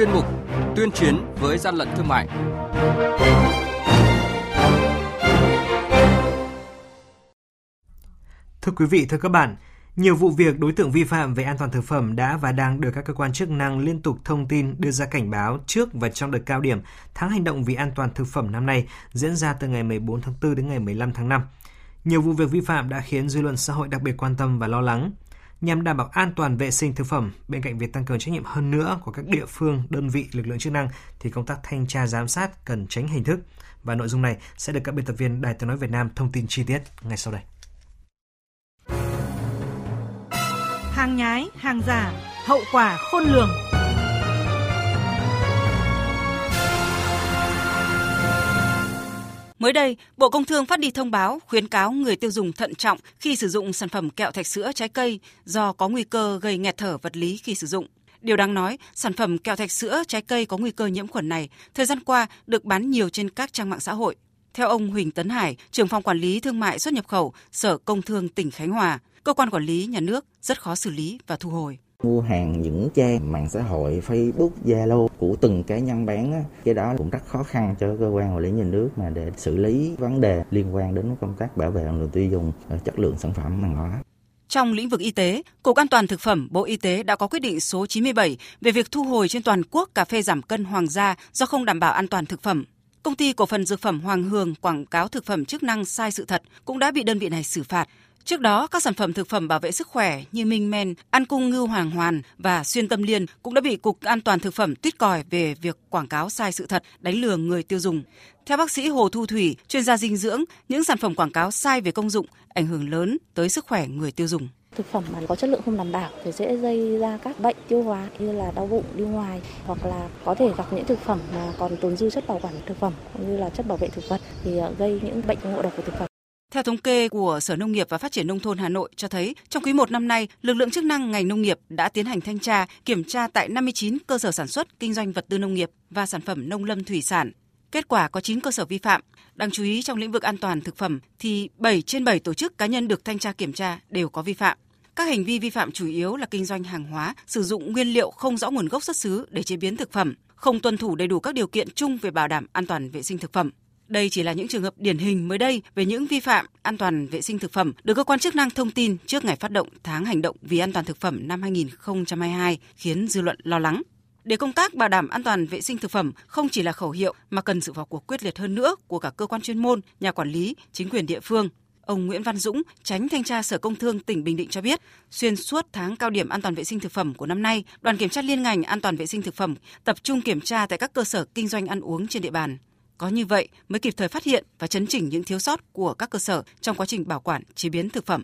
chuyên mục Tuyên chiến với gian lận thương mại. Thưa quý vị, thưa các bạn, nhiều vụ việc đối tượng vi phạm về an toàn thực phẩm đã và đang được các cơ quan chức năng liên tục thông tin đưa ra cảnh báo trước và trong đợt cao điểm tháng hành động vì an toàn thực phẩm năm nay diễn ra từ ngày 14 tháng 4 đến ngày 15 tháng 5. Nhiều vụ việc vi phạm đã khiến dư luận xã hội đặc biệt quan tâm và lo lắng. Nhằm đảm bảo an toàn vệ sinh thực phẩm, bên cạnh việc tăng cường trách nhiệm hơn nữa của các địa phương, đơn vị, lực lượng chức năng, thì công tác thanh tra giám sát cần tránh hình thức. Và nội dung này sẽ được các biên tập viên Đài tiếng nói Việt Nam thông tin chi tiết ngay sau đây. Hàng nhái, hàng giả, hậu quả khôn lường. Mới đây, Bộ Công Thương phát đi thông báo khuyến cáo người tiêu dùng thận trọng khi sử dụng sản phẩm kẹo thạch sữa trái cây do có nguy cơ gây nghẹt thở vật lý khi sử dụng. Điều đáng nói, sản phẩm kẹo thạch sữa trái cây có nguy cơ nhiễm khuẩn này thời gian qua được bán nhiều trên các trang mạng xã hội. Theo ông Huỳnh Tấn Hải, trưởng phòng quản lý thương mại xuất nhập khẩu, Sở Công Thương tỉnh Khánh Hòa, cơ quan quản lý nhà nước rất khó xử lý và thu hồi mua hàng những trang mạng xã hội Facebook, Zalo của từng cá nhân bán á, cái đó cũng rất khó khăn cho cơ quan quản lý nhà nước mà để xử lý vấn đề liên quan đến công tác bảo vệ người tiêu dùng ờ, chất lượng sản phẩm hàng hóa. Trong lĩnh vực y tế, Cục An toàn thực phẩm Bộ Y tế đã có quyết định số 97 về việc thu hồi trên toàn quốc cà phê giảm cân Hoàng gia do không đảm bảo an toàn thực phẩm. Công ty cổ phần dược phẩm Hoàng Hường quảng cáo thực phẩm chức năng sai sự thật cũng đã bị đơn vị này xử phạt. Trước đó, các sản phẩm thực phẩm bảo vệ sức khỏe như Minh Men, An Cung Ngưu Hoàng Hoàn và Xuyên Tâm Liên cũng đã bị Cục An toàn Thực phẩm tuyết còi về việc quảng cáo sai sự thật, đánh lừa người tiêu dùng. Theo bác sĩ Hồ Thu Thủy, chuyên gia dinh dưỡng, những sản phẩm quảng cáo sai về công dụng ảnh hưởng lớn tới sức khỏe người tiêu dùng. Thực phẩm mà có chất lượng không đảm bảo thì dễ gây ra các bệnh tiêu hóa như là đau bụng đi ngoài hoặc là có thể gặp những thực phẩm mà còn tồn dư chất bảo quản thực phẩm cũng như là chất bảo vệ thực vật thì ờ, gây những bệnh ngộ độc của thực phẩm. Theo thống kê của Sở Nông nghiệp và Phát triển Nông thôn Hà Nội cho thấy, trong quý 1 năm nay, lực lượng chức năng ngành nông nghiệp đã tiến hành thanh tra, kiểm tra tại 59 cơ sở sản xuất, kinh doanh vật tư nông nghiệp và sản phẩm nông lâm thủy sản. Kết quả có 9 cơ sở vi phạm. Đáng chú ý trong lĩnh vực an toàn thực phẩm thì 7 trên 7 tổ chức cá nhân được thanh tra kiểm tra đều có vi phạm. Các hành vi vi phạm chủ yếu là kinh doanh hàng hóa, sử dụng nguyên liệu không rõ nguồn gốc xuất xứ để chế biến thực phẩm, không tuân thủ đầy đủ các điều kiện chung về bảo đảm an toàn vệ sinh thực phẩm, đây chỉ là những trường hợp điển hình mới đây về những vi phạm an toàn vệ sinh thực phẩm được cơ quan chức năng thông tin trước ngày phát động tháng hành động vì an toàn thực phẩm năm 2022 khiến dư luận lo lắng. Để công tác bảo đảm an toàn vệ sinh thực phẩm không chỉ là khẩu hiệu mà cần sự vào cuộc quyết liệt hơn nữa của cả cơ quan chuyên môn, nhà quản lý, chính quyền địa phương. Ông Nguyễn Văn Dũng, tránh thanh tra Sở Công Thương tỉnh Bình Định cho biết, xuyên suốt tháng cao điểm an toàn vệ sinh thực phẩm của năm nay, đoàn kiểm tra liên ngành an toàn vệ sinh thực phẩm tập trung kiểm tra tại các cơ sở kinh doanh ăn uống trên địa bàn. Có như vậy mới kịp thời phát hiện và chấn chỉnh những thiếu sót của các cơ sở trong quá trình bảo quản, chế biến thực phẩm.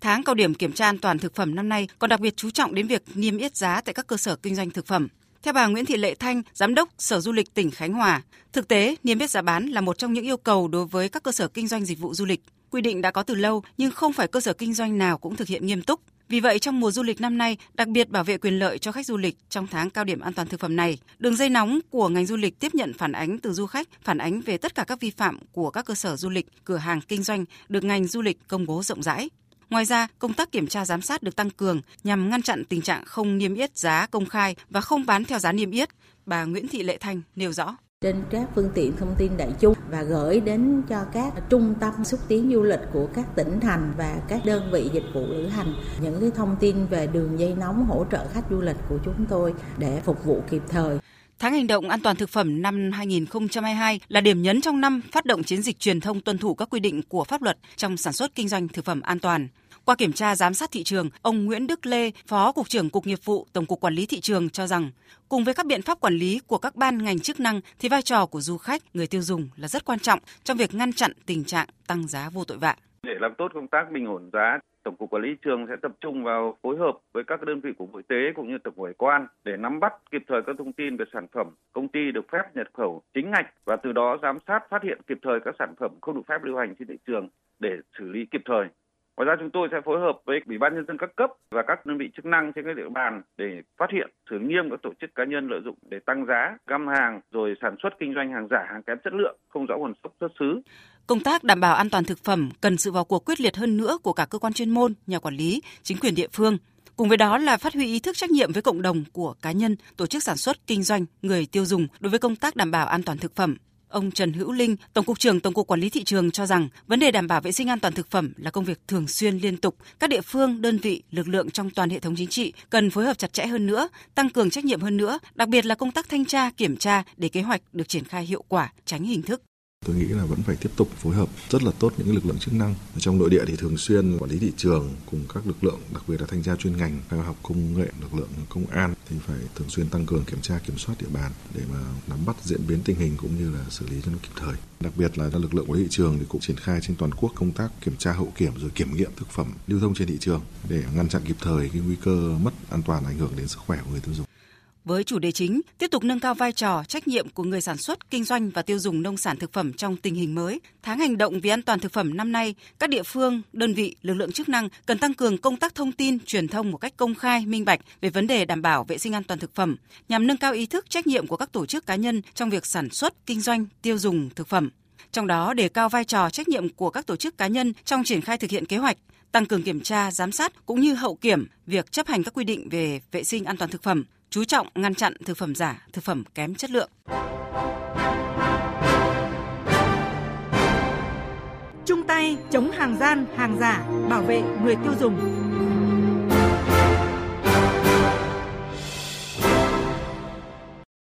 Tháng cao điểm kiểm tra an toàn thực phẩm năm nay còn đặc biệt chú trọng đến việc niêm yết giá tại các cơ sở kinh doanh thực phẩm. Theo bà Nguyễn Thị Lệ Thanh, Giám đốc Sở Du lịch tỉnh Khánh Hòa, thực tế niêm yết giá bán là một trong những yêu cầu đối với các cơ sở kinh doanh dịch vụ du lịch. Quy định đã có từ lâu nhưng không phải cơ sở kinh doanh nào cũng thực hiện nghiêm túc. Vì vậy, trong mùa du lịch năm nay, đặc biệt bảo vệ quyền lợi cho khách du lịch trong tháng cao điểm an toàn thực phẩm này, đường dây nóng của ngành du lịch tiếp nhận phản ánh từ du khách, phản ánh về tất cả các vi phạm của các cơ sở du lịch, cửa hàng kinh doanh được ngành du lịch công bố rộng rãi. Ngoài ra, công tác kiểm tra giám sát được tăng cường nhằm ngăn chặn tình trạng không niêm yết giá công khai và không bán theo giá niêm yết. Bà Nguyễn Thị Lệ Thanh nêu rõ trên các phương tiện thông tin đại chúng và gửi đến cho các trung tâm xúc tiến du lịch của các tỉnh thành và các đơn vị dịch vụ lữ hành những cái thông tin về đường dây nóng hỗ trợ khách du lịch của chúng tôi để phục vụ kịp thời. Tháng hành động an toàn thực phẩm năm 2022 là điểm nhấn trong năm phát động chiến dịch truyền thông tuân thủ các quy định của pháp luật trong sản xuất kinh doanh thực phẩm an toàn. Qua kiểm tra giám sát thị trường, ông Nguyễn Đức Lê, Phó Cục trưởng Cục Nghiệp vụ Tổng cục Quản lý Thị trường cho rằng, cùng với các biện pháp quản lý của các ban ngành chức năng thì vai trò của du khách, người tiêu dùng là rất quan trọng trong việc ngăn chặn tình trạng tăng giá vô tội vạ. Để làm tốt công tác bình ổn giá, Tổng cục Quản lý thị trường sẽ tập trung vào phối hợp với các đơn vị của Bộ Y tế cũng như Tổng cục Hải quan để nắm bắt kịp thời các thông tin về sản phẩm công ty được phép nhập khẩu chính ngạch và từ đó giám sát phát hiện kịp thời các sản phẩm không được phép lưu hành trên thị trường để xử lý kịp thời. Ngoài ra chúng tôi sẽ phối hợp với Ủy ban nhân dân các cấp và các đơn vị chức năng trên các địa bàn để phát hiện xử nghiêm các tổ chức cá nhân lợi dụng để tăng giá, găm hàng rồi sản xuất kinh doanh hàng giả, hàng kém chất lượng, không rõ nguồn gốc xuất xứ. Công tác đảm bảo an toàn thực phẩm cần sự vào cuộc quyết liệt hơn nữa của cả cơ quan chuyên môn, nhà quản lý, chính quyền địa phương. Cùng với đó là phát huy ý thức trách nhiệm với cộng đồng của cá nhân, tổ chức sản xuất, kinh doanh, người tiêu dùng đối với công tác đảm bảo an toàn thực phẩm, Ông Trần Hữu Linh, Tổng cục trưởng Tổng cục Quản lý thị trường cho rằng vấn đề đảm bảo vệ sinh an toàn thực phẩm là công việc thường xuyên liên tục. Các địa phương, đơn vị, lực lượng trong toàn hệ thống chính trị cần phối hợp chặt chẽ hơn nữa, tăng cường trách nhiệm hơn nữa, đặc biệt là công tác thanh tra, kiểm tra để kế hoạch được triển khai hiệu quả, tránh hình thức. Tôi nghĩ là vẫn phải tiếp tục phối hợp rất là tốt những lực lượng chức năng. Ở trong nội địa thì thường xuyên quản lý thị trường cùng các lực lượng, đặc biệt là thanh tra chuyên ngành, khoa học công nghệ, lực lượng công an thì phải thường xuyên tăng cường kiểm tra kiểm soát địa bàn để mà nắm bắt diễn biến tình hình cũng như là xử lý cho nó kịp thời. Đặc biệt là lực lượng quản lý thị trường thì cũng triển khai trên toàn quốc công tác kiểm tra hậu kiểm rồi kiểm nghiệm thực phẩm lưu thông trên thị trường để ngăn chặn kịp thời cái nguy cơ mất an toàn ảnh hưởng đến sức khỏe của người tiêu dùng với chủ đề chính tiếp tục nâng cao vai trò trách nhiệm của người sản xuất, kinh doanh và tiêu dùng nông sản thực phẩm trong tình hình mới. Tháng hành động vì an toàn thực phẩm năm nay, các địa phương, đơn vị, lực lượng chức năng cần tăng cường công tác thông tin, truyền thông một cách công khai, minh bạch về vấn đề đảm bảo vệ sinh an toàn thực phẩm, nhằm nâng cao ý thức trách nhiệm của các tổ chức cá nhân trong việc sản xuất, kinh doanh, tiêu dùng thực phẩm. Trong đó đề cao vai trò trách nhiệm của các tổ chức cá nhân trong triển khai thực hiện kế hoạch, tăng cường kiểm tra, giám sát cũng như hậu kiểm việc chấp hành các quy định về vệ sinh an toàn thực phẩm, chú trọng ngăn chặn thực phẩm giả, thực phẩm kém chất lượng. Chung tay chống hàng gian, hàng giả, bảo vệ người tiêu dùng.